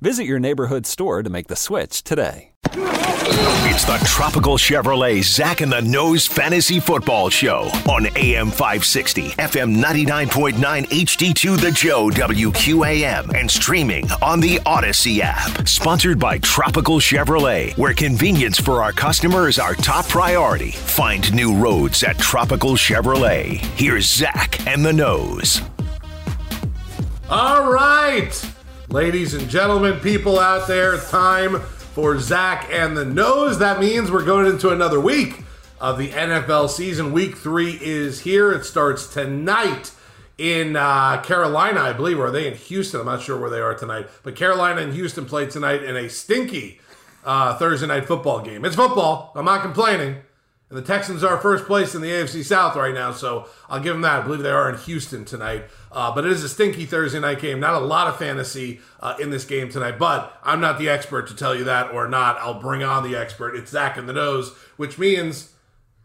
Visit your neighborhood store to make the switch today. It's the Tropical Chevrolet Zach and the Nose Fantasy Football Show on AM 560, FM 99.9 HD2 The Joe WQAM, and streaming on the Audacy app. Sponsored by Tropical Chevrolet, where convenience for our customers are top priority. Find new roads at Tropical Chevrolet. Here's Zach and the Nose. All right, ladies and gentlemen, people out there, time for Zach and the Nose. That means we're going into another week of the NFL season. Week three is here. It starts tonight in uh, Carolina, I believe. Or are they in Houston? I'm not sure where they are tonight. But Carolina and Houston played tonight in a stinky uh, Thursday night football game. It's football. I'm not complaining. And the Texans are first place in the AFC South right now, so I'll give them that. I believe they are in Houston tonight. Uh, but it is a stinky Thursday night game. Not a lot of fantasy uh, in this game tonight, but I'm not the expert to tell you that or not. I'll bring on the expert. It's Zach in the nose, which means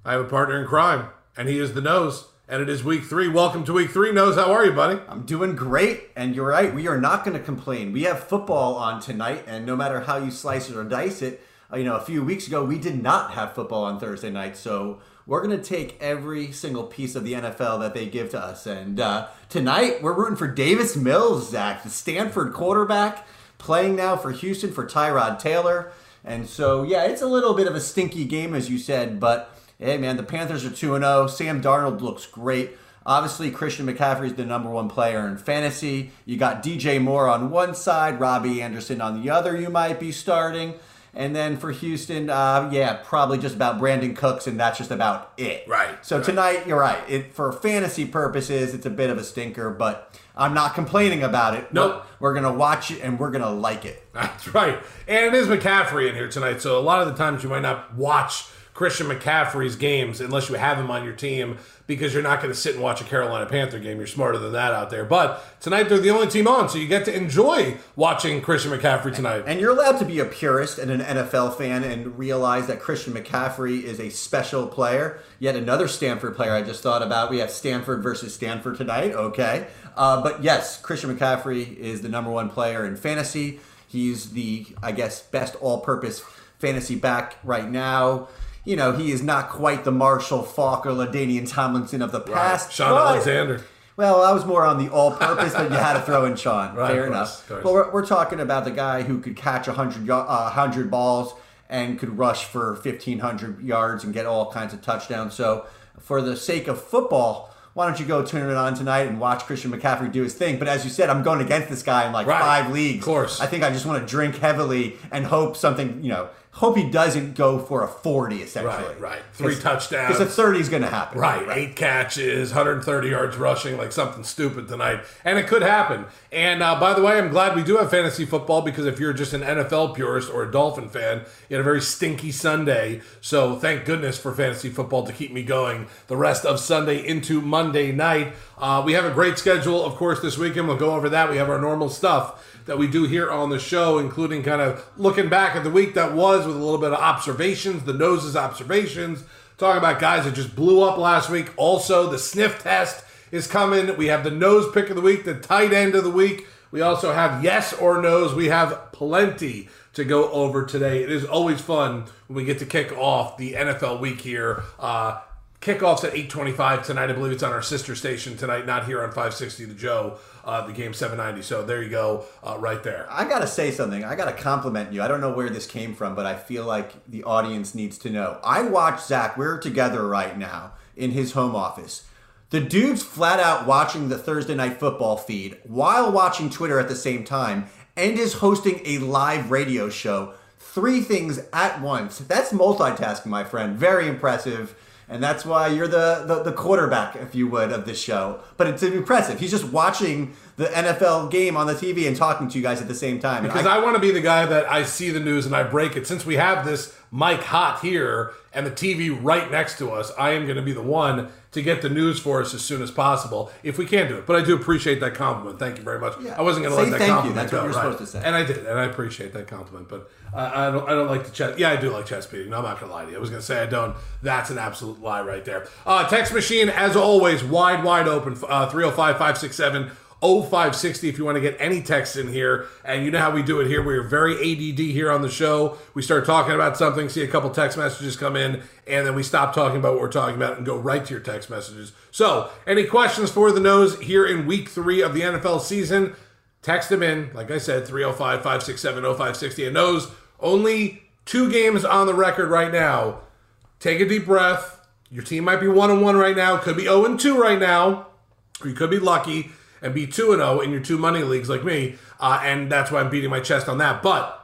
I have a partner in crime, and he is the nose. And it is week three. Welcome to week three. Nose, how are you, buddy? I'm doing great, and you're right. We are not going to complain. We have football on tonight, and no matter how you slice it or dice it, you know, a few weeks ago we did not have football on Thursday night, so we're going to take every single piece of the NFL that they give to us. And uh, tonight we're rooting for Davis Mills, Zach, the Stanford quarterback, playing now for Houston for Tyrod Taylor. And so, yeah, it's a little bit of a stinky game, as you said, but hey, man, the Panthers are 2 0. Sam Darnold looks great. Obviously, Christian McCaffrey is the number one player in fantasy. You got DJ Moore on one side, Robbie Anderson on the other, you might be starting. And then for Houston, uh, yeah, probably just about Brandin Cooks, and that's just about it. Right. So right. tonight, you're right. It for fantasy purposes, it's a bit of a stinker, but I'm not complaining about it. Nope. We're gonna watch it and we're gonna like it. That's right. And it is McCaffrey in here tonight, so a lot of the times you might not watch Christian McCaffrey's games unless you have him on your team because you're not going to sit and watch a Carolina Panther game. You're smarter than that out there. But tonight they're the only team on, so you get to enjoy watching Christian McCaffrey tonight. And you're allowed to be a purist and an NFL fan and realize that Christian McCaffrey is a special player. Yet another Stanford player I just thought about. We have Stanford versus Stanford tonight. Okay. Uh, but yes, Christian McCaffrey is the number one player in fantasy. He's the, I guess, best all purpose fantasy back right now you know, he is not quite the Marshall Faulk or LaDainian Tomlinson of the past. Right. Shaun but, Alexander. Well, I was more on the all-purpose, but you had to throw in Sean. Right, Fair course, enough. But we're, we're, talking about the guy who could catch 100, uh, 100 balls and could rush for 1,500 yards and get all kinds of touchdowns. So for the sake of football, why don't you go turn it on tonight and watch Christian McCaffrey do his thing? But as you said, I'm going against this guy in like right. five leagues. Of course. I think I just want to drink heavily and hope something, you know, hope he doesn't go for a 40 essentially. Right, right. Three touchdowns. Because a 30 is going to happen. Right. right. Eight catches, 130 yards rushing, like something stupid tonight. And it could happen. And uh, by the way, I'm glad we do have fantasy football because if you're just an NFL purist or a Dolphin fan, you had a very stinky Sunday. So thank goodness for fantasy football to keep me going the rest of Sunday into Monday night. Uh, we have a great schedule, of course, this weekend. We'll go over that. We have our normal stuff that we do here on the show, including kind of looking back at the week that was with a little bit of observations, the noses observations, talking about guys that just blew up last week. Also, the sniff test is coming. We have the nose pick of the week, the tight end of the week. We also have yes or no's. We have plenty to go over today. It is always fun when we get to kick off the NFL week here. Uh, kickoffs at 8.25 tonight. I believe it's on our sister station tonight, not here on 560 The Joe uh, the game 790. So there you go, uh, right there. I gotta say something. I gotta compliment you. I don't know where this came from, but I feel like the audience needs to know. I watch Zach. We're together right now in his home office. The dude's flat out watching the Thursday night football feed while watching Twitter at the same time and is hosting a live radio show. Three things at once. That's multitasking, my friend. Very impressive. And that's why you're the, the, the quarterback, if you would, of this show. But it's impressive. He's just watching the NFL game on the TV and talking to you guys at the same time. Because I, I want to be the guy that I see the news and I break it. Since we have this mic hot here and the TV right next to us, I am going to be the one to get the news for us as soon as possible if we can do it. But I do appreciate that compliment. Thank you very much. Yeah. I wasn't going to Say let that thank you. compliment That's go. what you're right. supposed to say. And I did, and I appreciate that compliment. But uh, I don't, I don't like the chest. Yeah, I do like chest beating. No, I'm not going to lie to you. I was going to say I don't. That's an absolute lie right there. Uh, text machine, as always, wide, wide open. Uh, 305 567 0560 if you want to get any text in here. And you know how we do it here. We're very ADD here on the show. We start talking about something, see a couple text messages come in, and then we stop talking about what we're talking about and go right to your text messages. So, any questions for the nose here in week three of the NFL season? Text them in. Like I said, 305 567 0560. And nose, only two games on the record right now. Take a deep breath. Your team might be 1 and 1 right now, could be 0 and 2 right now, or you could be lucky and be 2 and 0 in your two money leagues like me. Uh, and that's why I'm beating my chest on that. But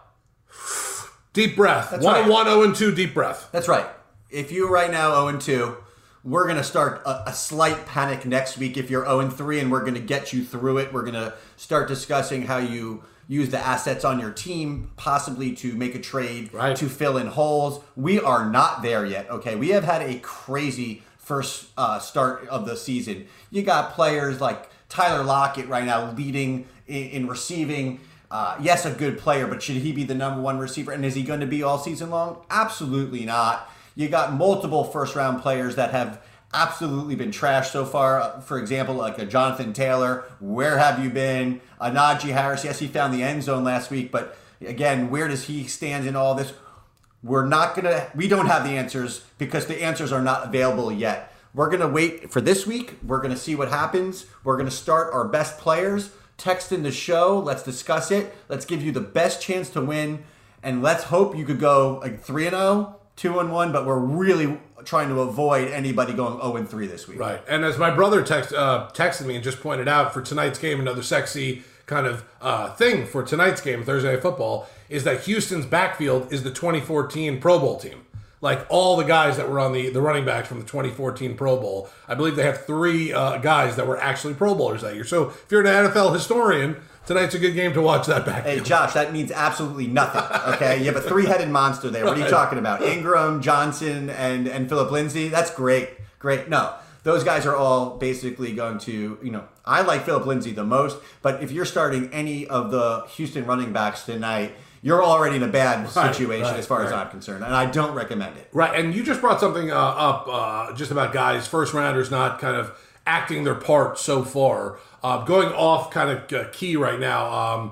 deep breath. 1 right. and 1, 0 and 2, deep breath. That's right. If you right now 0 and 2, we're going to start a, a slight panic next week if you're 0 and 3, and we're going to get you through it. We're going to start discussing how you use the assets on your team, possibly to make a trade Right. to fill in holes. We are not there yet. Okay, we have had a crazy first uh, start of the season. You got players like Tyler Lockett right now leading in, in receiving. Uh, yes, a good player, but should he be the number one receiver? And is he going to be all season long? Absolutely not. You got multiple first round players that have absolutely been trashed so far. For example, like a Jonathan Taylor. Where have you been? A Najee Harris. Yes, he found the end zone last week, but again, where does he stand in all this? We're not gonna. We don't have the answers because the answers are not available yet. We're gonna wait for this week. We're gonna see what happens. We're gonna start our best players. Text in the show. Let's discuss it. Let's give you the best chance to win, and let's hope you could go like three and 0, 2 and one. But we're really trying to avoid anybody going zero and three this week. Right. And as my brother text, uh, texted me and just pointed out for tonight's game, another sexy kind of uh, thing for tonight's game, Thursday Night Football, is that Houston's backfield is the 2014 Pro Bowl team. Like all the guys that were on the, the running backs from the 2014 Pro Bowl. I believe they have three uh, guys that were actually Pro Bowlers that year. So if you're an NFL historian, tonight's a good game to watch that back. Hey, Josh, that means absolutely nothing. Okay, you have a three-headed monster there. What are you talking about? Ingram, Johnson, and and Philip Lindsay. That's great, great. No, those guys are all basically going to. You know, I like Philip Lindsay the most, but if you're starting any of the Houston running backs tonight, you're already in a bad situation right, as far as. I'm concerned, and I don't recommend it. Right, and you just brought something uh, up uh, just about guys, first rounders not kind of acting their part so far. Uh, going off kind of uh, key right now, um,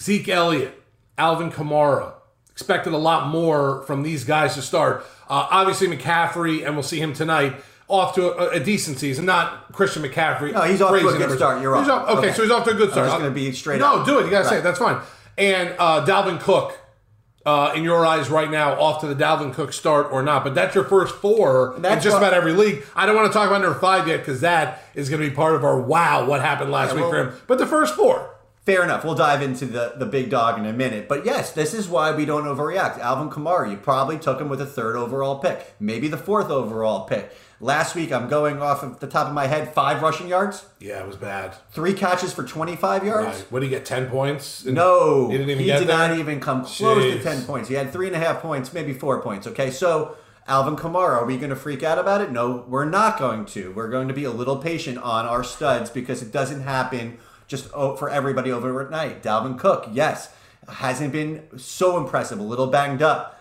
Zeke Elliott, Alvin Kamara. Expected a lot more from these guys to start. Uh, obviously, McCaffrey, and we'll see him tonight, off to a, a decent season. Not Christian McCaffrey. No, he's off to a good numbers. start. You're off. okay, Okay. so he's off to a good start. just gonna be straight No, up. do it. You got to say Right. it. That's fine. And uh, Dalvin Cook, uh, in your eyes right now, off to the Dalvin Cook start or not. But that's your first four in just what- about every league. I don't want to talk about number five yet because that is going to be part of our wow, what happened last Yeah, week well- for him. But the first four. Fair enough. We'll dive into the, the big dog in a minute. But yes, this is why we don't overreact. Alvin Kamara, you probably took him with a third overall pick, maybe the fourth overall pick. Last week, I'm going off of the top of my head, five rushing yards, Yeah, it was bad. three catches for 25 yards. Right. What did he get? 10 points? And No, He didn't even he get did there? not even come close Jeez. to 10 points. He had three and a half points, maybe four points. Okay, so Alvin Kamara, are we going to freak out about it? No, we're not going to. We're going to be a little patient on our studs because it doesn't happen just oh, for everybody over overnight. Dalvin Cook, yes, hasn't been so impressive, a little banged up.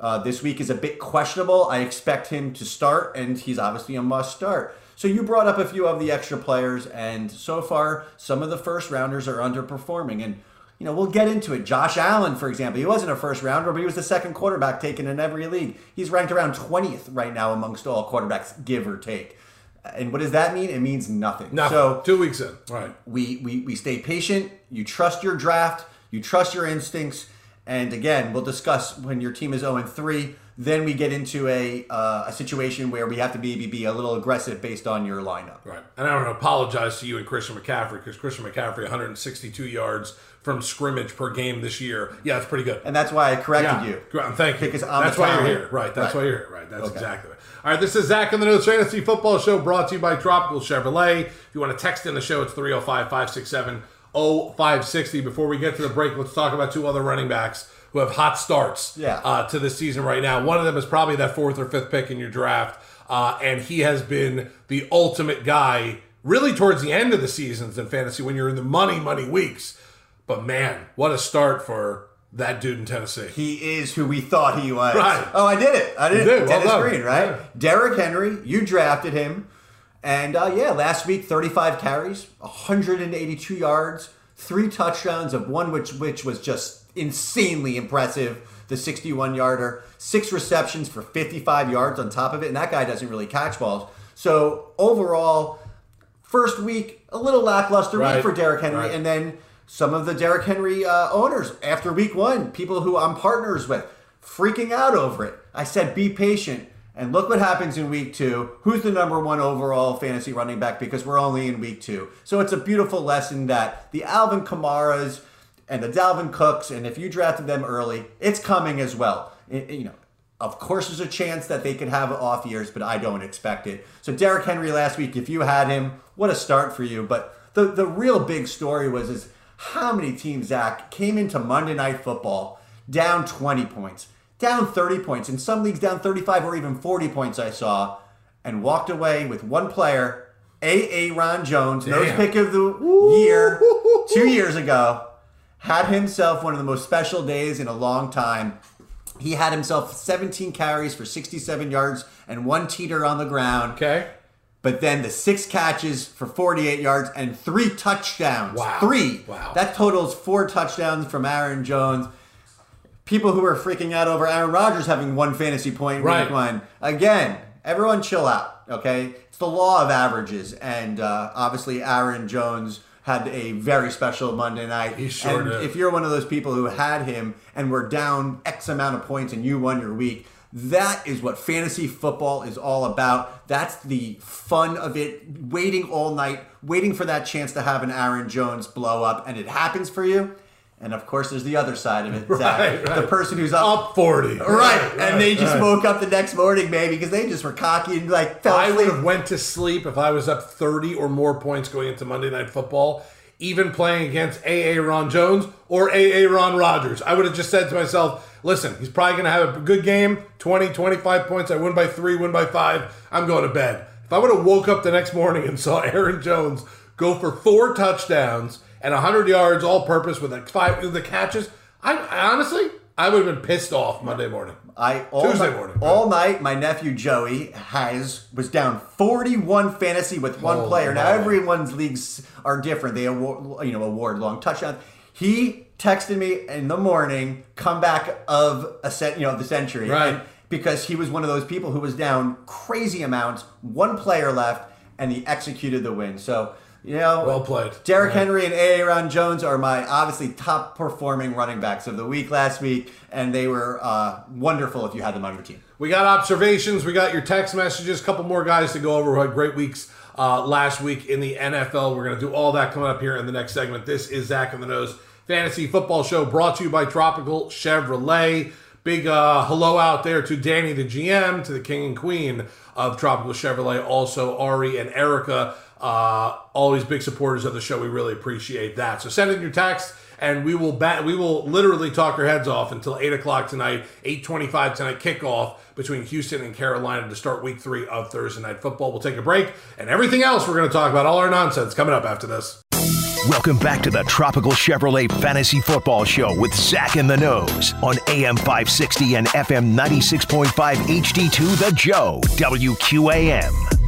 Uh, this week is a bit questionable. I expect him to start, and he's obviously a must start. So you brought up a few of the extra players, and so far some of the first rounders are underperforming. And you know we'll get into it. Josh Allen, for example, he wasn't a first rounder, but he was the second quarterback taken in every league. He's ranked around twentieth right now amongst all quarterbacks, give or take. And what does that mean? It means nothing. Nothing. So Two weeks in. Right. we, we we stay patient. You trust your draft. You trust your instincts. And again, we'll discuss when your team is 0 3. then we get into a uh, a situation where we have to maybe be a little aggressive based on your lineup. Right. And I want to apologize to you and Christian McCaffrey because Christian McCaffrey 162 yards from scrimmage per game this year. Yeah, that's pretty good. And that's why I corrected you. Thank you. Because I'm that's why you're here. Right. That's Right. why you're here. Right. That's Okay. exactly right. All right. This is Zach and the Nose Fantasy Football Show brought to you by Tropical Chevrolet. If you want to text in the show, it's 305 567 0560. Before we get to the break, let's talk about two other running backs who have hot starts Yeah. uh, to this season right now. One of them is probably that fourth or fifth pick in your draft. Uh, and he has been the ultimate guy really towards the end of the seasons in fantasy when you're in the money, money weeks. But man, what a start for that dude in Tennessee. He is who we thought he was. Right. Oh, I did it. I did, You it. did. Well Dennis done. Green, right? Yeah. Derrick Henry, you drafted him. And uh, yeah, last week, 35 carries, 182 yards, three touchdowns, of one which which was just insanely impressive. The 61 yarder, six receptions for 55 yards on top of it. And that guy doesn't really catch balls. So overall, first week, a little lackluster Right. week for Derrick Henry. Right. And then some of the Derrick Henry uh, owners after week one, people who I'm partners with, freaking out over it. I said, be patient. And look what happens in week two. Who's the number one overall fantasy running back? Because we're only in week two. So it's a beautiful lesson that the Alvin Kamaras and the Dalvin Cooks, and if you drafted them early, it's coming as well. It- you know, of course, there's a chance that they could have off years, but I don't expect it. So Derrick Henry last week, if you had him, what a start for you. But the the real big story was is how many teams Zach came into Monday Night Football down 20 points, down 30 points, in some leagues down 35 or even 40 points. I saw, and walked away with one player, A. A. Ron Jones, nose pick of the year, two years ago, had himself one of the most special days in a long time. He had himself 17 carries for 67 yards and one teeter on the ground. Okay. But then the six catches for 48 yards and three touchdowns. Wow. Three. Wow. That totals four touchdowns from Aaron Jones. People who are freaking out over Aaron Rodgers having one fantasy point Right. week one. Again, everyone chill out, okay? It's the law of averages. And uh, obviously, Aaron Jones had a very special Monday night. He sure and did. if you're one of those people who had him and were down X amount of points and you won your week, that is what fantasy football is all about. That's the fun of it. Waiting all night, waiting for that chance to have an Aaron Jones blow up, and it happens for you. And of course, there's the other side of it, Zach. Right, right. The person who's up, Up 40. right, and they just right. woke up the next morning, maybe because they just were cocky and like fell I would have went to sleep if I was up 30 or more points going into Monday Night Football, even playing against AA Ron Jones or AA Ron Rodgers. I would have just said to myself, listen, he's probably going to have a good game, 20, 25 points. I win by three, win by five. I'm going to bed. If I would have woke up the next morning and saw Aaron Jones go for four touchdowns and 100 yards all purpose with like five with the catches, I, I honestly, I would have been pissed off Monday morning. I all Tuesday night, morning. all night. My nephew Joey has was down forty-one fantasy with one Holy player. Now everyone's leagues are different. They award, you know award long touchdowns. He texted me in the morning, comeback of a set, you know, the century, Right. And because he was one of those people who was down crazy amounts, one player left, and he executed the win. So. You know, Well played. Derrick Right. Henry and A. Ron Jones are my obviously top performing running backs of the week last week, and they were uh, wonderful if you had them on your team. We got observations. We got your text messages. A couple more guys to go over who had great weeks uh, last week in the NFL. We're going to do all that coming up here in the next segment. This is Zach on the Nose Fantasy Football Show brought to you by Tropical Chevrolet. Big uh, hello out there to Danny, the GM, to the king and queen of Tropical Chevrolet, also Ari and Erica. Uh, always big supporters of the show. We really appreciate that. So send in your text, and we will bat. We will literally talk our heads off until eight o'clock tonight, eight twenty-five tonight kickoff between Houston and Carolina to start Week Three of Thursday Night Football. We'll take a break, and everything else we're going to talk about, all our nonsense, coming up after this. Welcome back to the Tropical Chevrolet Fantasy Football Show with Zach in the Nose on AM 560 and FM 96.5 HD2 The Joe, WQAM.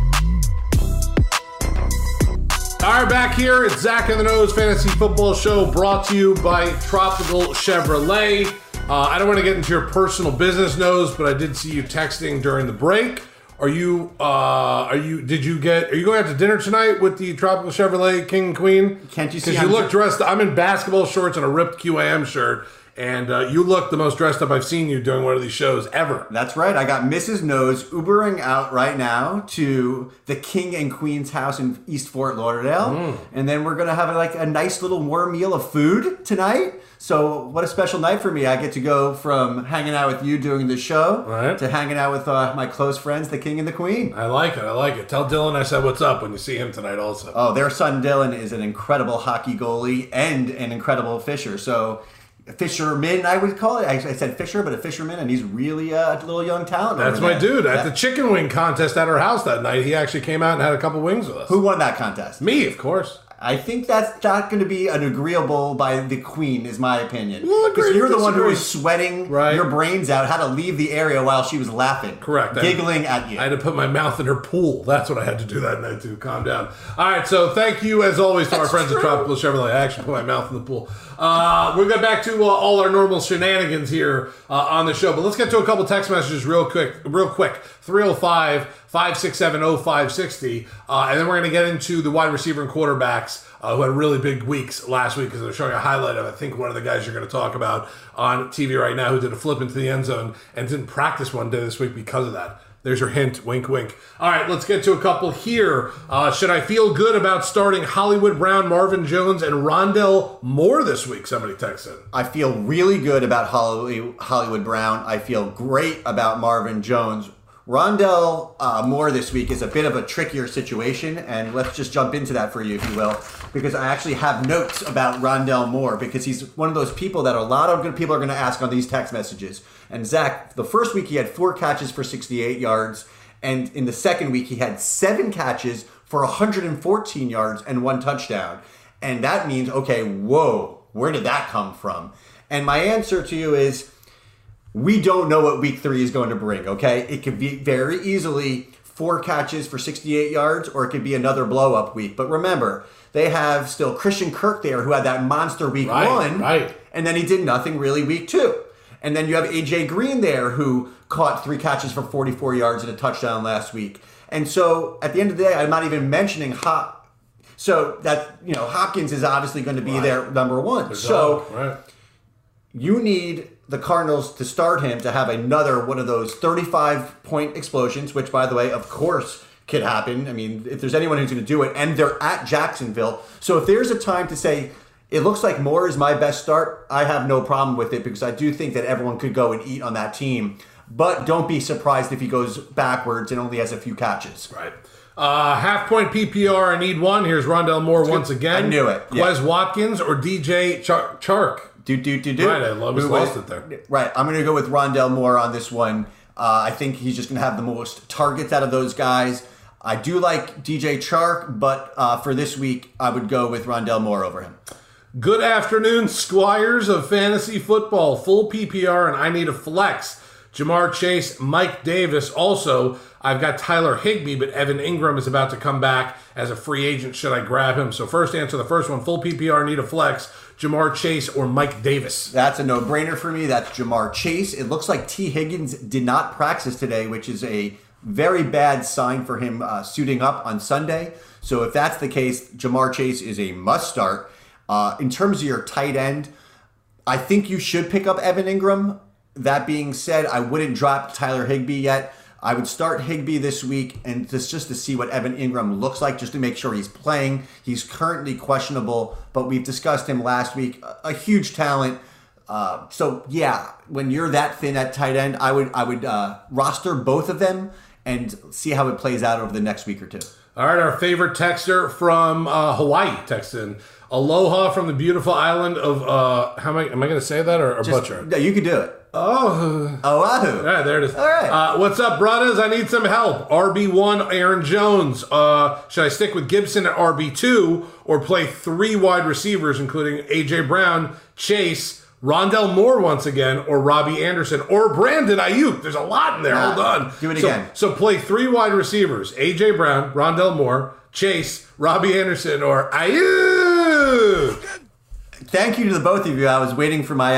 All right, back here. It's Zach in the Nose Fantasy Football Show brought to you by Tropical Chevrolet. Uh, I don't want to get into your personal business, Nose, but I did see you texting during the break. Are you, uh, are you, did you get, are you going out to dinner tonight with the Tropical Chevrolet King and Queen? Can't you see Because you I'm look dressed, I'm in basketball shorts and a ripped QAM shirt. And uh, you look the most dressed up I've seen you doing one of these shows ever. That's right. I got Mrs. Nose Ubering out right now to the King and Queen's house in East Fort Lauderdale. Mm. And then we're going to have like a nice little warm meal of food tonight. So, what a special night for me. I get to go from hanging out with you doing the show Right. to hanging out with uh, my close friends, the King and the Queen. I like it. I like it. Tell Dylan I said what's up when you see him tonight, also. Oh, their son Dylan is an incredible hockey goalie and an incredible fisher. So, fisherman, I would call it. I, I said fisher, but a fisherman, and he's really uh, a little young talent. That's my dude. At Yeah. the chicken wing contest at our house that night, he actually came out and had a couple wings with us. Who won that contest? Me, of course. I think that's not going to be an agreeable by the queen, is my opinion. We'll Because you're the one who was sweating Right. your brains out, had to leave the area while she was laughing. Correct. I- Giggling at you. I had to put my mouth in her pool. That's what I had to do that night to Calm down. All right, so thank you as always to our friends true. at Tropical Chevrolet. I actually put my mouth in the pool. Uh, we'll get back to uh, all our normal shenanigans here uh, on the show, but let's get to a couple text messages real quick. Real quick. 305 567 0560. Uh, And then we're going to get into the wide receiver and quarterbacks uh, who had really big weeks last week because they're showing a highlight of, I think, one of the guys you're going to talk about on TV right now who did a flip into the end zone and didn't practice one day this week because of that. There's your hint. Wink, wink. All right, let's get to a couple here. Uh, should I feel good about starting Hollywood Brown, Marvin Jones, and Rondale Moore this week? Somebody texted. I feel really good about Hollywood Brown. I feel great about Marvin Jones. Rondale uh, Moore this week is a bit of a trickier situation, and let's just jump into that for you, if you will, because I actually have notes about Rondale Moore because he's one of those people that a lot of good people are going to ask on these text messages. And Zach, the first week he had four catches for 68 yards, and in the second week he had seven catches for 114 yards and one touchdown. And that means, okay, whoa, where did that come from? And my answer to you is we don't know what week three is going to bring, okay? It could be very easily four catches for 68 yards, or it could be another blow up week. But remember, they have still Christian Kirk there who had that monster week Right, one, right. and then he did nothing really week two. And then you have AJ Green there who caught three catches for 44 yards and a touchdown last week. And so at the end of the day, I'm not even mentioning Hop. So that, you know, Hopkins is obviously going to be their number one. So right. you need the Cardinals to start him to have another one of those 35 point explosions, which, by the way, of course, could happen. I mean, if there's anyone who's going to do it, and they're at Jacksonville. So if there's a time to say, it looks like Moore is my best start, I have no problem with it because I do think that everyone could go and eat on that team. But don't be surprised if he goes backwards and only has a few catches. Right. Uh, half point PPR. I need one. Here's Rondale Moore once again. I knew it, yeah. Quez Watkins or DJ Char- Chark. Do do do do. Right, I love We lost it there. Right, I'm going to go with Rondale Moore on this one. Uh, I think he's just going to have the most targets out of those guys. I do like DJ Chark, but uh, for this week, I would go with Rondale Moore over him. Good afternoon, squires of fantasy football. Full PPR, and I need a flex. Ja'Marr Chase, Mike Davis. Also, I've got Tyler Higbee, but Evan Engram is about to come back as a free agent. Should I grab him? So, first answer the first one full PPR, need a flex. Ja'Marr Chase or Mike Davis. That's a no-brainer for me. That's Ja'Marr Chase. It looks like Tee Higgins did not practice today, which is a very bad sign for him uh, suiting up on Sunday. So if that's the case, Ja'Marr Chase is a must start. Uh, in terms of your tight end, I think you should pick up Evan Engram. That being said, I wouldn't drop Tyler Higbee yet. I would start Higbee this week and just just to see what Evan Engram looks like, just to make sure he's playing. He's currently questionable, but we've discussed him last week. A, a huge talent. Uh, so yeah, when you're that thin at tight end, I would I would uh, roster both of them and see how it plays out over the next week or two. All right, our favorite texter from uh, Hawaii texted. Aloha from the beautiful island of, uh, how am I, am I going to say that or, or Just- butcher? No, you could do it. Oh, Oh, wahoo. All right, there it is. All right. Uh, what's up, brothers? I need some help. RB1, Aaron Jones. Uh, should I stick with Gibson at RB2 or play three wide receivers, including A.J. Brown, Chase, Rondale Moore once again, or Robbie Anderson, or Brandon Aiyuk? There's a lot in there. Nah, Hold on. do it So- again. So play three wide receivers A.J. Brown, Rondale Moore, Chase, Robbie Anderson, or Aiyuk. Thank you to the both of you. I was waiting for my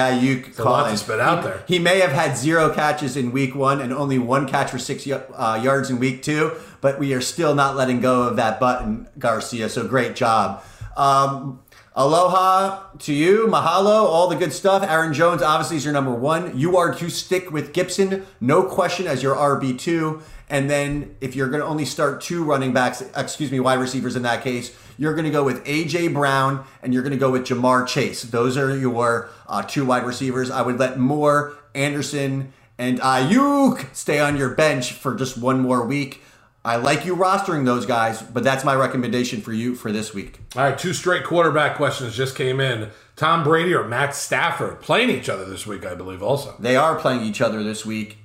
a call. lot to spit out there. He may have had zero catches in week one and only one catch for six uh, yards in week two, but we are still not letting go of that button, Garcia. So great job. Um, Aloha to you, mahalo, all the good stuff. Aaron Jones obviously is your number one. You are to stick with Gibson, no question, as your RB two. And then if you're going to only start two running backs, excuse me, wide receivers in that case, you're going to go with AJ Brown and you're going to go with Ja'Marr Chase. Those are your uh, two wide receivers. I would let Moore, Anderson, and Aiyuk stay on your bench for just one more week. I like you rostering those guys, but that's my recommendation for you for this week. All right, two straight quarterback questions just came in. Tom Brady or Matt Stafford playing each other this week, I believe, also. They are playing each other this week.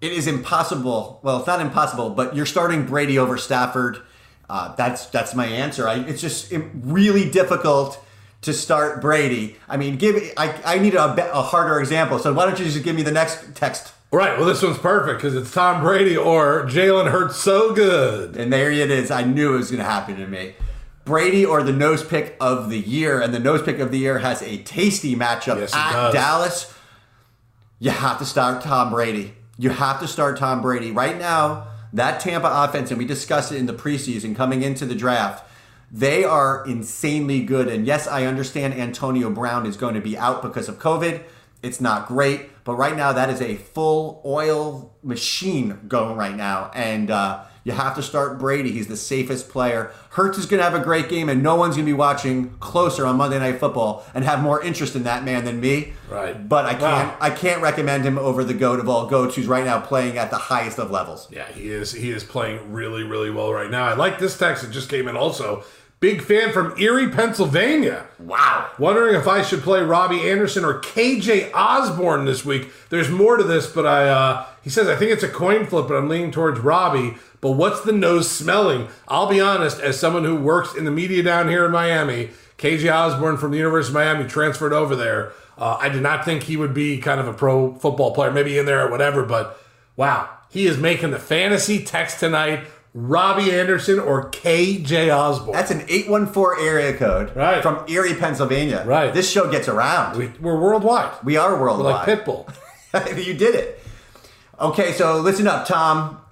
It is impossible. Well, it's not impossible, but you're starting Brady over Stafford. Uh, that's that's my answer. I, it's just really difficult to start Brady. I mean, give I, I need a, a harder example. So why don't you just give me the next text Right. Well, this one's perfect because it's Tom Brady or Jalen Hurts so good. And there it is. I knew it was going to happen to me. Brady or the nose pick of the year, and the nose pick of the year has a tasty matchup Yes, at does. Dallas. You have to start Tom Brady. You have to start Tom Brady right now. That Tampa offense, and we discussed it in the preseason coming into the draft. They are insanely good. And yes, I understand Antonio Brown is going to be out because of COVID. It's not great, but right now that is a full oil machine going right now. And uh, you have to start Brady. He's the safest player. Hurts is going to have a great game, and no one's going to be watching closer on Monday Night Football and have more interest in that man than me. Right. But I can't. Wow. I can't recommend him over the goat of all goats, who's right now playing at the highest of levels. Yeah, he is. He is playing really, really well right now. I like this text that just came in also. Big fan from Erie, Pennsylvania. Wow. Wondering if I should play Robbie Anderson or KJ Osborn this week. There's more to this, but I uh, he says I think it's a coin flip, but I'm leaning towards Robbie. But what's the nose smelling? I'll be honest, as someone who works in the media down here in Miami, KJ Osborn from the University of Miami transferred over there. Uh, I did not think he would be kind of a pro football player, maybe in there or whatever, but wow, he is making the fantasy text tonight. Robbie Anderson or KJ Osborn. That's an 814 area code Right. from Erie, Pennsylvania. Right. This show gets around. we, we're worldwide. We are We're like. Pitbull. you did it. Okay, so listen up, Tom.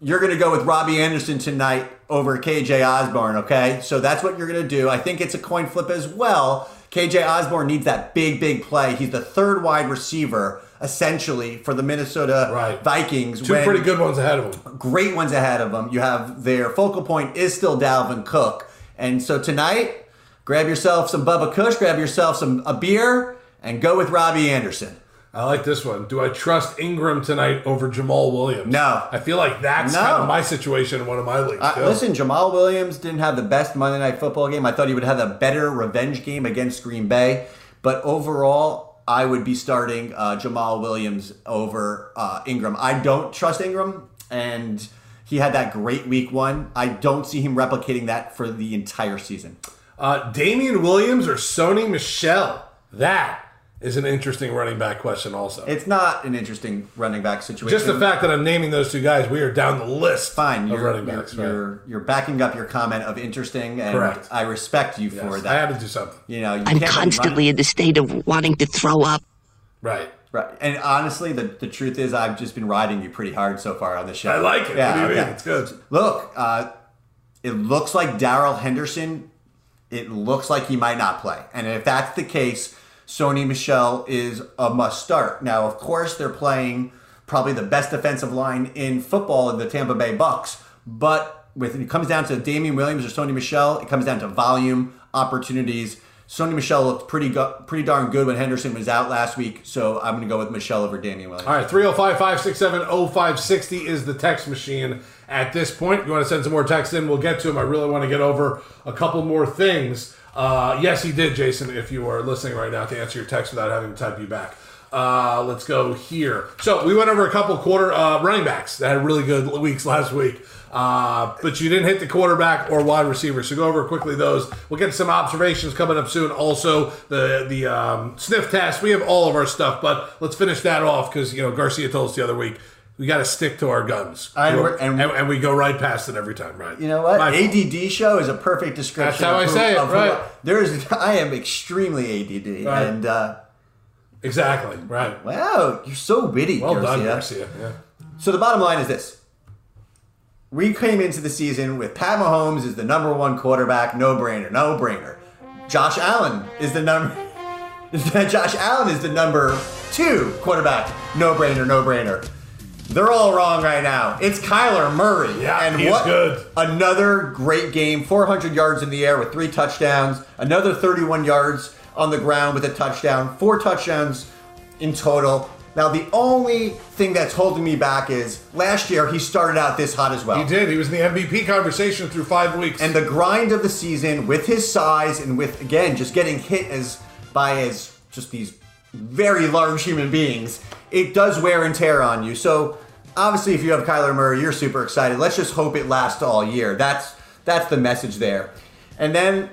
You're going to go with Robbie Anderson tonight over KJ Osborn, okay? So that's what you're going to do. I think it's a coin flip as well. KJ Osborn needs that big, big play. He's the third wide receiver, essentially, for the Minnesota Right. Vikings. Two pretty good ones ahead of them. great ones ahead of them. You have their focal point is still Dalvin Cook. And so tonight, grab yourself some Bubba Kush, grab yourself some a beer, and go with Robbie Anderson. I like this one. Do I trust Ingram tonight over Jamaal Williams? No. I feel like that's No. kind of my situation in one of my leagues. Uh, listen, Jamaal Williams didn't have the best Monday Night Football game. I thought he would have a better revenge game against Green Bay. But overall, I would be starting uh, Jamaal Williams over uh, Ingram. I don't trust Ingram, and he had that great week one. I don't see him replicating that for the entire season. Uh, Damien Williams or Sony Michel? That is an interesting running back question, also. It's not an interesting running back situation. Just the fact that I'm naming those two guys, we are down the list fine. of You're, running you're, right? you're, you're backing up your comment of interesting, and Correct. I respect you Yes, for that. I that. had to do something. You know, you I'm can't let him run- constantly in the state of wanting to throw up. Right. Right. And honestly, the, the truth is, I've just been riding you pretty hard so far on the show. I like it. Yeah, what do you okay. mean? It's good. Look, uh, it looks like Darrell Henderson. It looks like he might not play, and if that's the case, Sony Michel is a must start. Now, of course, they're playing probably the best defensive line in football in the Tampa Bay Bucks, but when it comes down to Damien Williams or Sony Michel, it comes down to volume, opportunities. Sony Michel looked pretty go- pretty darn good when Henderson was out last week, so I'm going to go with Michel over Damien Williams. All right, 305 567 0560 is the text machine at this point. You want to send some more texts in, we'll get to them. I really want to get over a couple more things. Uh, yes, he did, Jason, if you are listening right now to answer your text without having to type you back. Uh, let's go here. So we went over a couple quarter uh, running backs that had really good weeks last week. Uh, but you didn't hit the quarterback or wide receiver. So go over quickly those. We'll get some observations coming up soon. Also, the the um, sniff test. We have all of our stuff, but let's finish that off because you know Garcia told us the other week we got to stick to our guns, And and, we're- and- and, we go right past it every time. Right? You know what? My fault. ADD show is a perfect description. That's how of I who- say it, who- right. There's, I am extremely ADD, Right. and uh, Exactly. Right. wow, you're so witty, Well Garcia. done, Garcia. Yeah. So the bottom line is this: we came into the season with Pat Mahomes as the number one quarterback, no brainer, no brainer. Josh Allen is the number. Josh Allen is the number two quarterback. No brainer, no brainer. They're all wrong right now. It's Kyler Murray. Yeah, and he's what good. another great game. 400 yards in the air with three touchdowns. Another 31 yards on the ground with a touchdown. Four touchdowns in total. Now the only thing that's holding me back is last year he started out this hot as well. He did. He was in the MVP conversation through five weeks. And the grind of the season with his size and with again just getting hit as by as just these very large human beings, it does wear and tear on you. So obviously if you have Kyler Murray, you're super excited. Let's just hope it lasts all year. That's that's the message there. And then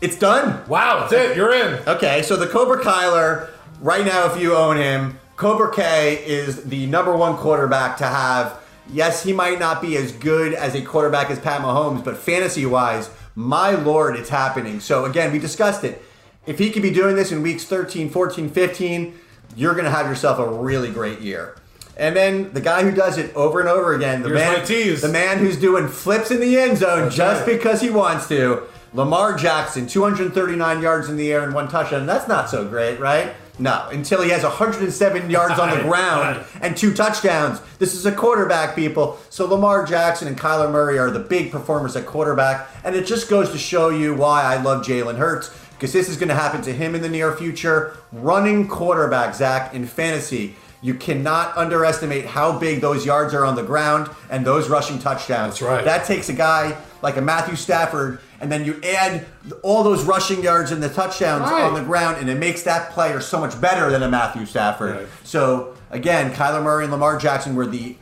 it's done. wow, that's it. You're in. Okay, so the Cobra Kyler, right now, if you own him, Cobra K is the number one quarterback to have. Yes, he might not be as good as a quarterback as Pat Mahomes, but fantasy wise, my lord, it's happening. So, again, we discussed it. If he could be doing this in weeks 13, 14, 15, you're going to have yourself a really great year. And then the guy who does it over and over again, the Here's man, my tease. the man who's doing flips in the end zone That's just right. because he wants to. Lamar Jackson, 239 yards in the air and one touchdown. That's not so great, right? No, until he has 107 yards on the ground and two touchdowns. This is a quarterback, people. So Lamar Jackson and Kyler Murray are the big performers at quarterback, and it just goes to show you why I love Jalen Hurts because this is going to happen to him in the near future. Running quarterback, Zach, in fantasy. You cannot underestimate how big those yards are on the ground and those rushing touchdowns. That's right. That takes a guy like a Matthew Stafford, and then you add all those rushing yards and the touchdowns Right. on the ground, and it makes that player so much better than a Matthew Stafford. Right. So again, Kyler Murray and Lamar Jackson were the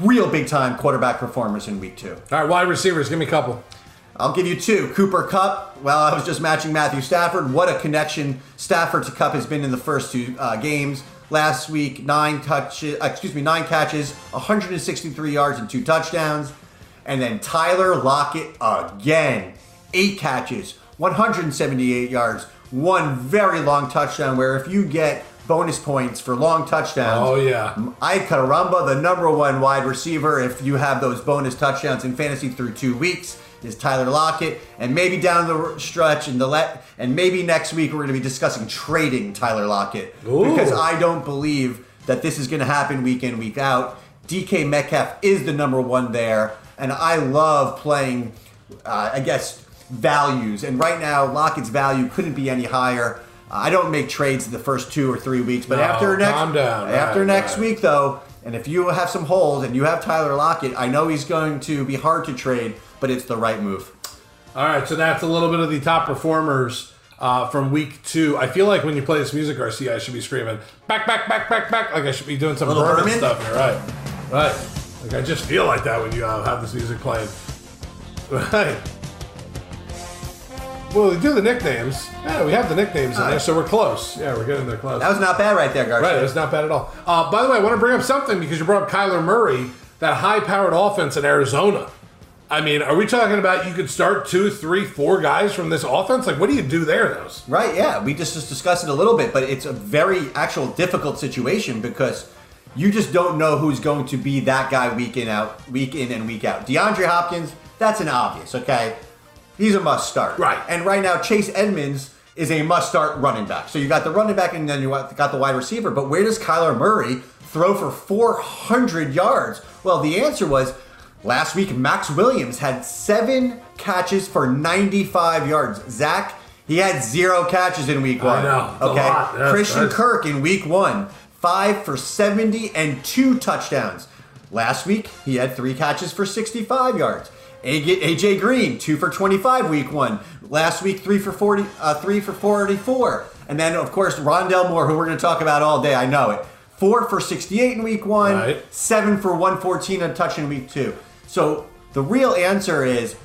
real big time quarterback performers in week two. All right, wide receivers. Give me a couple. I'll give you two. Cooper Kupp. Well, I was just matching Matthew Stafford. What a connection Stafford to Kupp has been in the first two uh, games. Last week, nine touches. uh, excuse me, nine catches, 163 yards and two touchdowns. And then Tyler Lockett again, eight catches, 178 yards, one very long touchdown. Where if you get bonus points for long touchdowns, Oh, yeah. I Caramba, the number one wide receiver, if you have those bonus touchdowns in fantasy through two weeks, is Tyler Lockett. And maybe down the stretch and the let and maybe next week we're going to be discussing trading Tyler Lockett Ooh. because I don't believe that this is going to happen week in week out. DK Metcalf is the number one there, and I love playing. Uh, I guess values, and right now Lockett's value couldn't be any higher. I don't make trades in the first two or three weeks, but No, after next down. after Right, next right. week though, and if you have some holes and you have Tyler Lockett, I know he's going to be hard to trade, but it's the right move. All right, so that's a little bit of the top performers uh, from week two. I feel like when you play this music, Garcia, I should be screaming back, back, back, back, back. Like I should be doing some Berman? stuff here, right? Right. Like I just feel like that when you uh, have this music playing. Right. Well, we do the nicknames. Yeah, we have the nicknames in there, so we're close. Yeah, we're getting there close. That was not bad right there, Garcia. Right, that's not bad at all. Uh, by the way, I want to bring up something because you brought up Kyler Murray, that high-powered offense in Arizona. I mean, are we talking about you could start two, three, four guys from this offense? Like, what do you do there, those? Right, yeah. We just, just discussed it a little bit, but it's a very actual difficult situation because you just don't know who's going to be that guy week in out week in and week out. DeAndre Hopkins, that's an obvious, okay? He's a must start. Right. And right now Chase Edmonds is a must start running back. So you got the running back and then you got the wide receiver, but where does Kyler Murray throw for 400 yards? Well, the answer was last week Maxx Williams had 7 catches for 95 yards. Zach he had zero catches in week one. I know. It's Okay. Yes, Christian Kirk in week one, five for 70 and two touchdowns. Last week, he had three catches for 65 yards. AJ Green, two for 25 week one. Last week, three for 40, uh, three for 44. And then, of course, Rondale Moore, who we're going to talk about all day. I know it. Four for 68 in week one, Right. seven for 114 and touch in week two. So the real answer is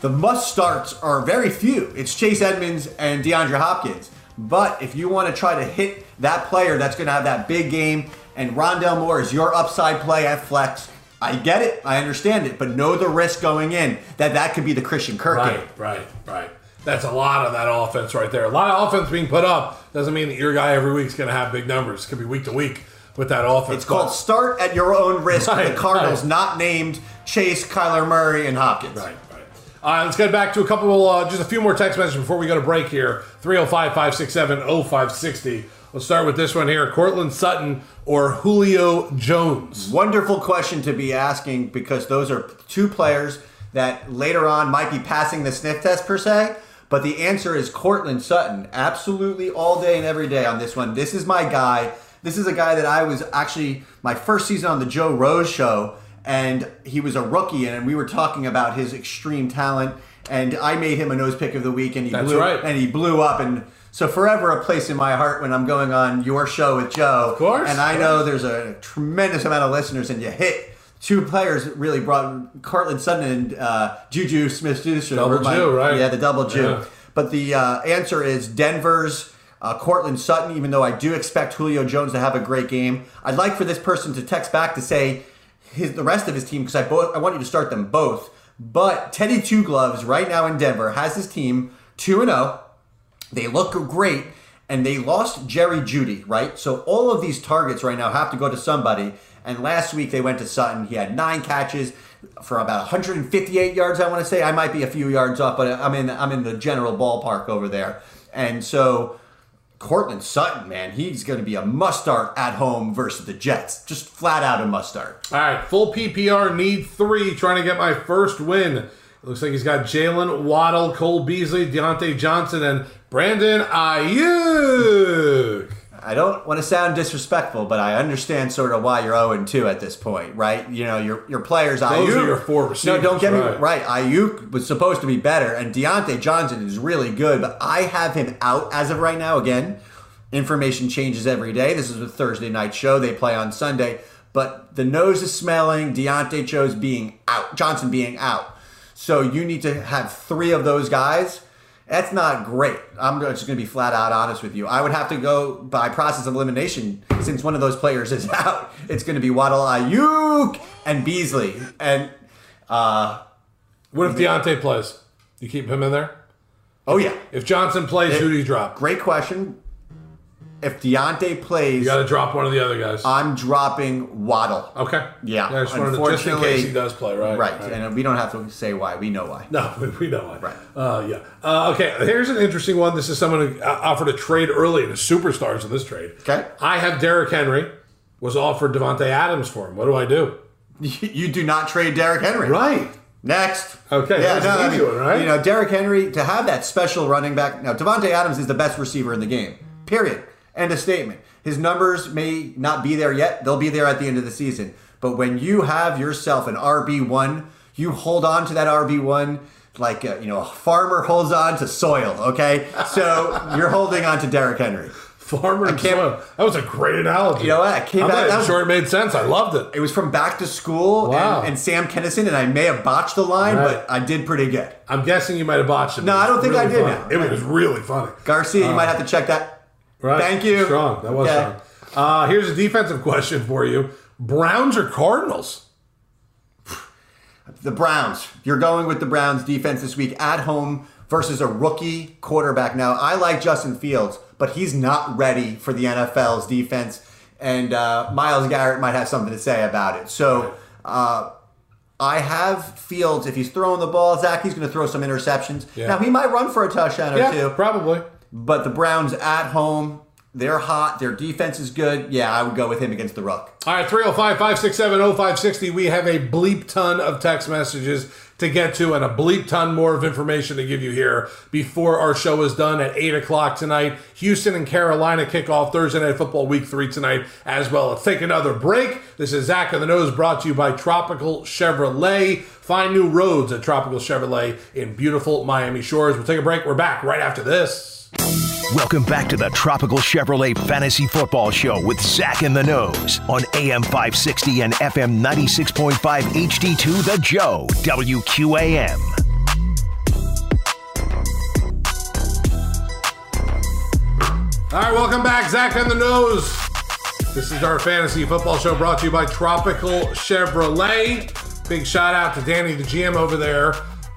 the must starts are very few. It's Chase Edmonds and DeAndre Hopkins. But if you want to try to hit that player that's going to have that big game, and Rondale Moore is your upside play at flex, I get it, I understand it, but know the risk going in that that could be the Christian Kirk game. Right, right, right. That's a lot of that offense right there. A lot of offense being put up doesn't mean that your guy every week is going to have big numbers. It could be week to week with that offense. It's called But- start at your own risk. Right, the Cardinals right. not named Chase, Kyler Murray, and Hopkins. Right, right. All right, let's get back to a couple, uh, just a few more text messages before we go to break here. 305 567 0560. Let's start with this one here Courtland Sutton or Julio Jones? Wonderful question to be asking because those are two players that later on might be passing the sniff test per se. But the answer is Courtland Sutton. Absolutely all day and every day on this one. This is my guy. This is a guy that I was actually my first season on the Joe Rose show, and he was a rookie, and we were talking about his extreme talent. And I made him a nose pick of the week, and he That's blew right. and he blew up. And so forever a place in my heart when I'm going on your show with Joe. Of course. And I know there's a tremendous amount of listeners, and you hit two players that really brought Courtland Sutton and uh, Juju Smith-Schuster. Double my- Jew, right? Yeah, the double Jew. Yeah. But the uh, answer is Denver's uh, Courtland Sutton. Even though I do expect Julio Jones to have a great game, I'd like for this person to text back to say his the rest of his team because I both I want you to start them both. But Teddy Two Gloves right now in Denver has his team two and zero. They look great, and they lost Jerry Jeudy, right? So all of these targets right now have to go to somebody. And last week they went to Sutton. He had nine catches for about 158 yards. I want to say I might be a few yards off, but I'm in I'm in the general ballpark over there. And so Courtland Sutton, man, he's going to be a must start at home versus the Jets. Just flat out a must start. All right, full PPR, need three, trying to get my first win. It looks like he's got Jalen Waddle, Cole Beasley, Diontae Johnson, and Brandon Aiyuk. I don't want to sound disrespectful, but I understand sort of why you're 0 2 at this point, right? You know, your your players. Those Aiyuk, are your four receivers, No, don't get right. me right. Aiyuk was supposed to be better, and Diontae Johnson is really good, but I have him out as of right now. Again, information changes every day. This is a Thursday night show. They play on Sunday, but the nose is smelling. Diontae Jones being out, Johnson being out. So you need to have three of those guys. That's not great. I'm just going to be flat out honest with you. I would have to go by process of elimination since one of those players is out. It's going to be Waddle, Aiyuk, and Beasley. And uh, What if Diontae plays? You keep him in there? oh yeah, If Johnson plays, who do you drop? great question. If Diontae plays, You got to drop one of the other guys. I'm dropping Waddle. okay. Yeah, I just wanted to, just in case he does play, right? Right, and we don't have to say why. We know why. No, we know it. Right. Uh, yeah. Uh, okay, here's an interesting one. This is someone who uh, offered a trade early, the superstars in this trade. Okay. I have Derrick Henry, was offered Davante Adams for him. What do I do? You do not trade Derrick Henry. Right. Next. Okay, Yeah, that's no, an I mean, one, right? You know, Derrick Henry to have that special running back. Now, Davante Adams is the best receiver in the game. Period. End of statement. His numbers may not be there yet. They'll be there at the end of the season. But when you have yourself an RB one, you hold on to that RB one like uh, you know a farmer holds on to soil. Okay, so you're holding on to Derrick Henry. Farmer and can't- soil. That was a great analogy. You know what? I came I'm back- not that was- sure it made sense. I loved it. It was from back to school Wow. and, and Sam Kinison, and I may have botched the line, Right. but I did pretty good. I'm guessing you might have botched it. No, I don't think I did. It was really funny. Garcia, you might have to check that. Right. Thank you. Strong. That was Okay. strong. Uh, here's a defensive question for you: Browns or Cardinals? The Browns. You're going with the Browns defense this week at home versus a rookie quarterback. Now, I like Justin Fields, but he's not ready for the NFL's defense, and uh, Myles Garrett might have something to say about it. So, uh, I have Fields. If he's throwing the ball, Zach, he's going to throw some interceptions. Yeah. Now, he might run for a touchdown or Yeah, two. probably. But the Browns at home, they're hot. Their defense is good. Yeah, I would go with him against the Ruck. All right, 305 567 0560. We have a bleep ton of text messages to get to and a bleep ton more of information to give you here before our show is done at 8 o'clock tonight. Houston and Carolina kick off Thursday Night Football Week 3 tonight as well. Let's take another break. This is Zach of the Nose brought to you by Tropical Chevrolet. Find new roads at Tropical Chevrolet in beautiful Miami Shores. We'll take a break. We're back right after this. Welcome back to the Tropical Chevrolet Fantasy Football Show with Zach in the Nose on AM 560 and FM 96.5 HD2 The Joe, WQAM. All right, welcome back. Zach on the nose. This is our fantasy football show brought to you by Tropical Chevrolet. Big shout out to Danny, the GM over there.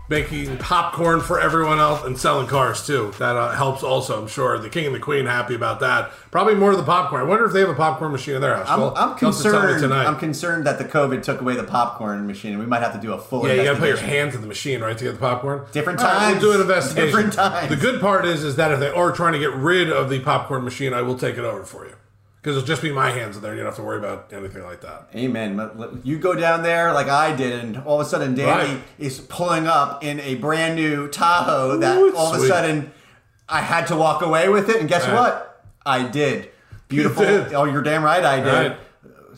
Making popcorn for everyone else and selling cars too. That uh, helps also, I'm sure. The king and the queen happy about that. Probably more of the popcorn. I wonder if they have a popcorn machine in their house. I'm, Well, I'm to concerned. tonight. I'm concerned that the COVID took away the popcorn machine, and we might have to do a full. Yeah, you gotta put your hands in the machine, right, to get the popcorn. Different All right, times. we'll do an investigation. Different times. The good part is, is that if they are trying to get rid of the popcorn machine, I will take it over for you because it'll just be my hands in there. You don't have to worry about anything like that. Amen. You go down there like I did, and all of a sudden Danny Right. is pulling up in a brand new Tahoe that Ooh, all of a sudden I had to walk away with it, and guess Right. what? I did. Beautiful. did. Oh, you're damn right I did. Right.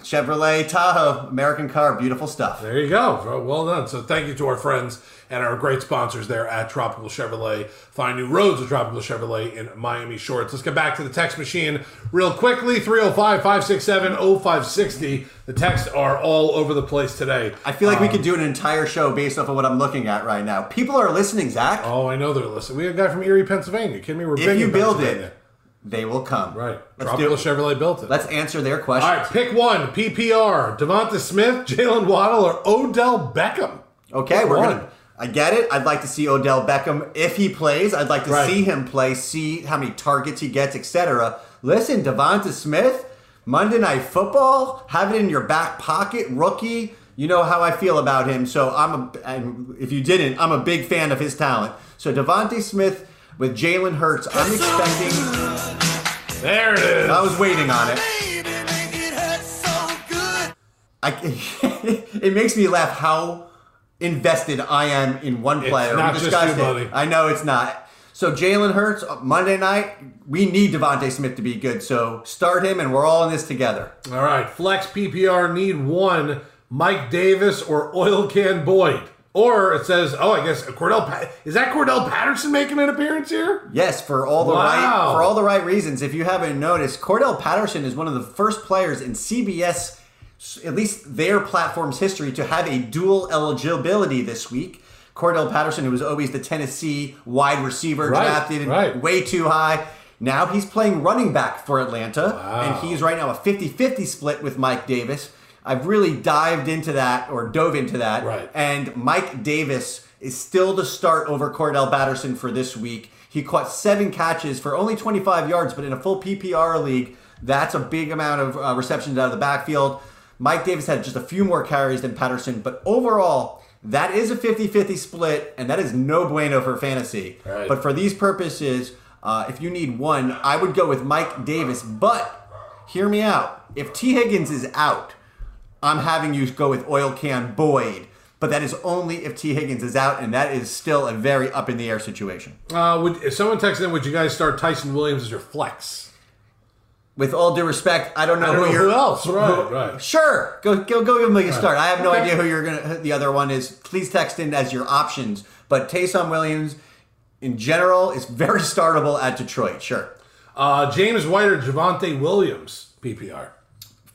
Chevrolet Tahoe, American car, beautiful stuff. There you go. Well- done. So thank you to our friends and our great sponsors there at Tropical Chevrolet. Find new roads with Tropical Chevrolet in Miami Shores. Let's get back to the text machine real quickly. 305 567 0560. The texts are all over the place today. I feel like we Um, could do an entire show based off of what I'm looking at right now. People are listening, Zach. Oh, I know they're listening. We have a guy from Erie, Pennsylvania. Kidding me? We're if big you build it, they will come. Right. Let's Tropical do it. Chevrolet built it. Let's answer their All questions. right, pick one. PPR. Devonta Smith, Jalen Waddle, or Odell Beckham. Okay, Pick we're one. gonna. I get it. I'd like to see Odell Beckham if he plays. I'd like to Right. see him play, see how many targets he gets, etc. Listen, Devonta Smith, Monday Night Football, have it in your back pocket, rookie. You know how I feel about him. So I'm a. And if you didn't, I'm a big fan of his talent. So Devonta Smith with Jalen Hurts, I'm expecting. There it is. I was waiting on it. I, it makes me laugh how invested I am in one player. It's player. not we just discussed you, it. buddy. I know it's not. So Jalen Hurts Monday night. We need Devonta Smith to be good. So start him, and we're all in this together. All right, flex PPR need one: Mike Davis or Oil Can Boyd. Or it says, oh, I guess Cordell. Is that Cordarrelle Patterson making an appearance here? Yes, for all the Wow. right for all the right reasons. If you haven't noticed, Cordarrelle Patterson is one of the first players in CBS, at least their platform's history, to have a dual eligibility this week. Cordarrelle Patterson, who was always the Tennessee wide receiver, Right, drafted right. way too high. Now he's playing running back for Atlanta, and he's right now a 50-50 split with Mike Davis. I've really dived into that or dove into that. Right. And Mike Davis is still the start over Cordarrelle Patterson for this week. He caught seven catches for only 25 yards, but in a full PPR league, that's a big amount of uh, receptions out of the backfield. Mike Davis had just a few more carries than Patterson, but overall, that is a 50 50 split, and that is no bueno for fantasy. Right. But for these purposes, uh, if you need one, I would go with Mike Davis. But hear me out. If Tee Higgins is out, I'm having you go with Oil Can Boyd. But that is only if Tee Higgins is out, and that is still a very up in the air situation. Uh, would if someone texted in, would you guys start Tyson Williams as your flex? With all due respect, I don't know I don't who know who else. Right, right. Sure, go go go give him a start. I have no Okay. idea who you're gonna. who The other one is. Please text in as your options. But Taysom Williams, in general, is very startable at Detroit. Sure. Uh, James White or Javonte Williams PPR.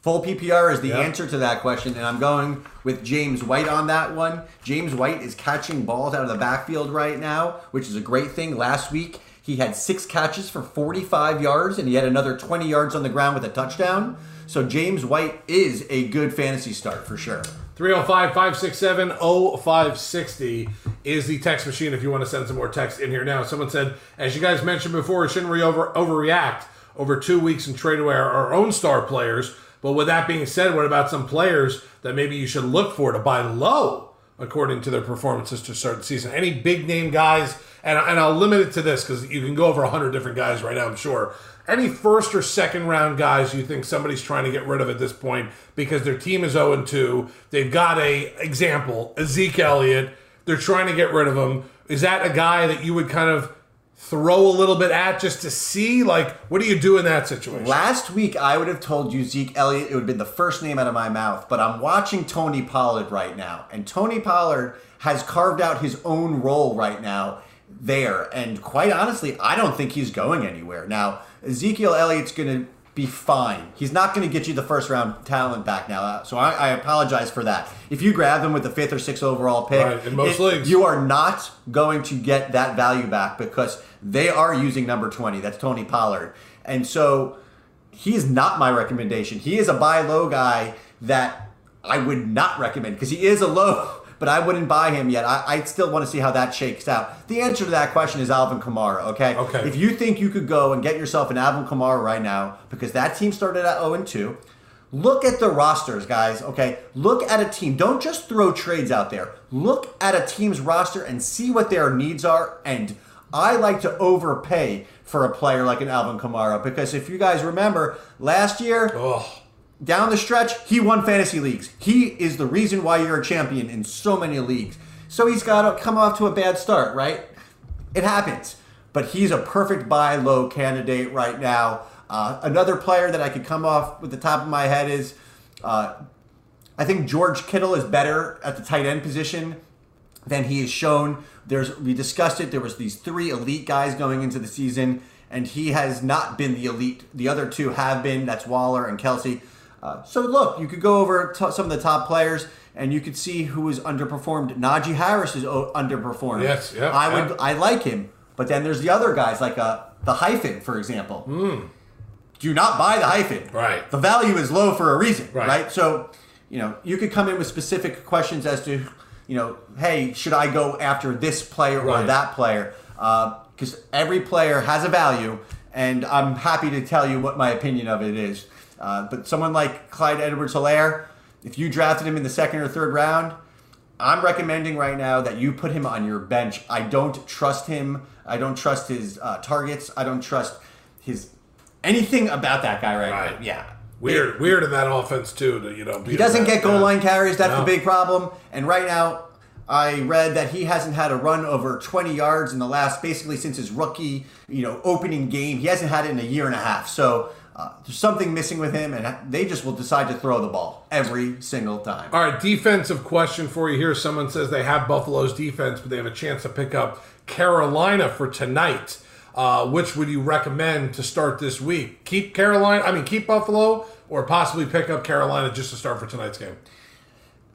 Full PPR is the Yep. answer to that question, and I'm going with James White on that one. James White is catching balls out of the backfield right now, which is a great thing. Last week, he had six catches for 45 yards, and he had another 20 yards on the ground with a touchdown. So James White is a good fantasy start for sure. 305 567 0560 is the text machine if you want to send some more text in here now. Someone said, as you guys mentioned before, shouldn't we over, overreact over two weeks and trade away our, our own star players? But with that being said, what about some players that maybe you should look for to buy low according to their performances to start the season? Any big name guys? And, and I'll limit it to this because you can go over 100 different guys right now, I'm sure. Any first or second round guys you think somebody's trying to get rid of at this point because their team is 0 2. They've got a example, Ezekiel Elliott. They're trying to get rid of him. Is that a guy that you would kind of throw a little bit at just to see? Like, what do you do in that situation? Last week, I would have told you Zeke Elliott. It would have been the first name out of my mouth. But I'm watching Tony Pollard right now. And Tony Pollard has carved out his own role right now there. And quite honestly, I don't think he's going anywhere. Now, Ezekiel Elliott's going to be fine. He's not going to get you the first round talent back now. Uh, So I, I apologize for that. If you grab him with the fifth or sixth overall pick, Right, in most it- leagues. you are not going to get that value back because they are using number 20. That's Tony Pollard. And so he is not my recommendation. He is a buy low guy that I would not recommend because he is a low but I wouldn't buy him yet. I, I still want to see how that shakes out. The answer to that question is Alvin Kamara, okay? Okay. If you think you could go and get yourself an Alvin Kamara right now, because that team started at 0 2, look at the rosters, guys, okay? Look at a team. Don't just throw trades out there. Look at a team's roster and see what their needs are. And I like to overpay for a player like an Alvin Kamara because if you guys remember, last year, Oh, down the stretch, he won fantasy leagues. He is the reason why you're a champion in so many leagues. So he's got to come off to a bad start, right? It happens. But he's a perfect buy low candidate right now. Uh, another player that I could come off with the top of my head is uh, I think George Kittle is better at the tight end position than he has shown. There's we discussed it. There was these three elite guys going into the season, and he has not been the elite. The other two have been. That's Waller and Kelce. Uh, so look, you could go over to some of the top players, and you could see who is underperformed. Najee Harris is o- underperformed. Yes, yeah, I would. yeah. I like him, but then there's the other guys like uh, the hyphen, for example. Do not buy the hyphen. Right. The value is low for a reason. Right. right? So, you know, you could come in with specific questions as to, you know, hey, should I go after this player or that player? Because every player has a value, and I'm happy to tell you what my opinion of it is. Uh, but someone like Clyde Edwards-Helaire, if you drafted him in the second or third round, I'm recommending right now that you put him on your bench. I don't trust him. I don't trust his uh, targets. I don't trust his anything about that guy right, Right. now. Yeah. weird, weird in that offense too. To you know, He doesn't get goal line carries. That's No. the big problem. And right now, I read that he hasn't had a run over 20 yards in the last, basically since his rookie, you know, opening game. He hasn't had it in a year and a half. So uh, there's something missing with him, and they just will decide to throw the ball every single time. All right, defensive question for you here. Someone says they have Buffalo's defense, but they have a chance to pick up Carolina for tonight. Uh, which would you recommend to start this week? Keep Carolina, I mean, keep Buffalo, or possibly pick up Carolina just to start for tonight's game?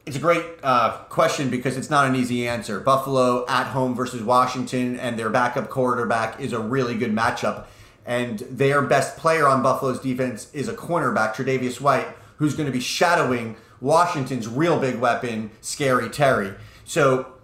It's a great uh, question because it's not an easy answer. Buffalo at home versus Washington, and their backup quarterback is a really good matchup. And their best player on Buffalo's defense is a cornerback, Tre'Davious White, who's going to be shadowing Washington's real big weapon, Scary Terry. So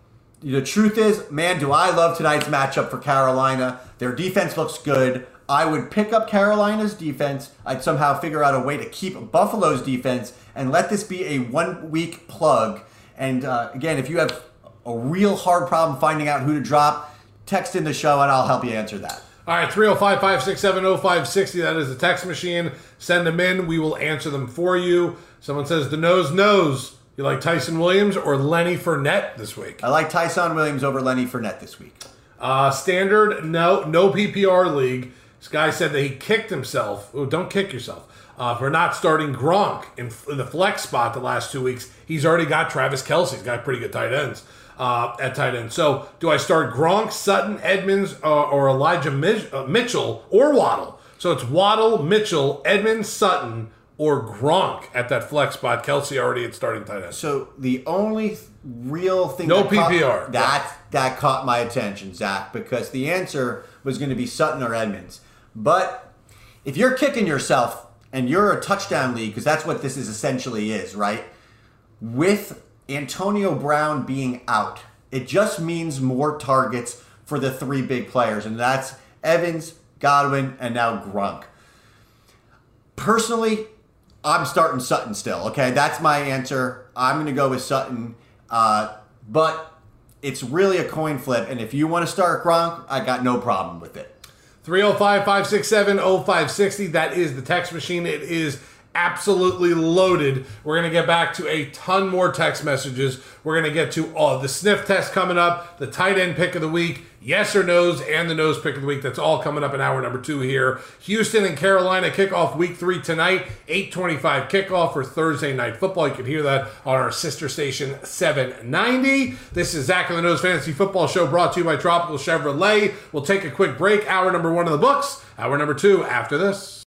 the truth is, man, do I love tonight's matchup for Carolina. Their defense looks good. I would pick up Carolina's defense. I'd somehow figure out a way to keep Buffalo's defense and let this be a one week plug. And uh, again, if you have a real hard problem finding out who to drop, text in the show and I'll help you answer that. All right, 305 567 0560. That is the text machine. Send them in. We will answer them for you. Someone says, the nose knows. You like Tyson Williams or Lenny Fournette this week? I like Tyson Williams over Lenny Fournette this week. Uh, standard, no, no PPR league. This guy said that he kicked himself. Oh, don't kick yourself. Uh, for not starting Gronk in, in the flex spot the last two weeks. He's already got Travis Kelce. He's got pretty good tight ends uh, at tight end. So, do I start Gronk, Sutton, Edmonds, uh, or Elijah Mich- uh, Mitchell or Waddle? So it's Waddle, Mitchell, Edmonds, Sutton, or Gronk at that flex spot. Kelce already at starting tight end. So the only real thing No that caught- PPR. that that caught my attention, Zach, because the answer was going to be Sutton or Edmonds. But if you're kicking yourself and you're a touchdown league, because that's what this is essentially is, right? With Antonio Brown being out, it just means more targets for the three big players, and that's Evans, Godwin, and now Gronk. Personally, I'm starting Sutton still. Okay, that's my answer. I'm going to go with Sutton, uh, but it's really a coin flip. And if you want to start Gronk, I got no problem with it. 305 567 0560. That is the text machine. It is absolutely loaded. We're going to get back to a ton more text messages. We're going to get to all the sniff test coming up, the tight end pick of the week, yes or no's, and the nose pick of the week. That's all coming up in hour number two here. Houston and Carolina kickoff week three tonight, 825 kickoff for Thursday night football. You can hear that on our sister station 790. This is Zach and the Nose Fantasy Football Show brought to you by Tropical Chevrolet. We'll take a quick break. Hour number one of the books. Hour number two after this.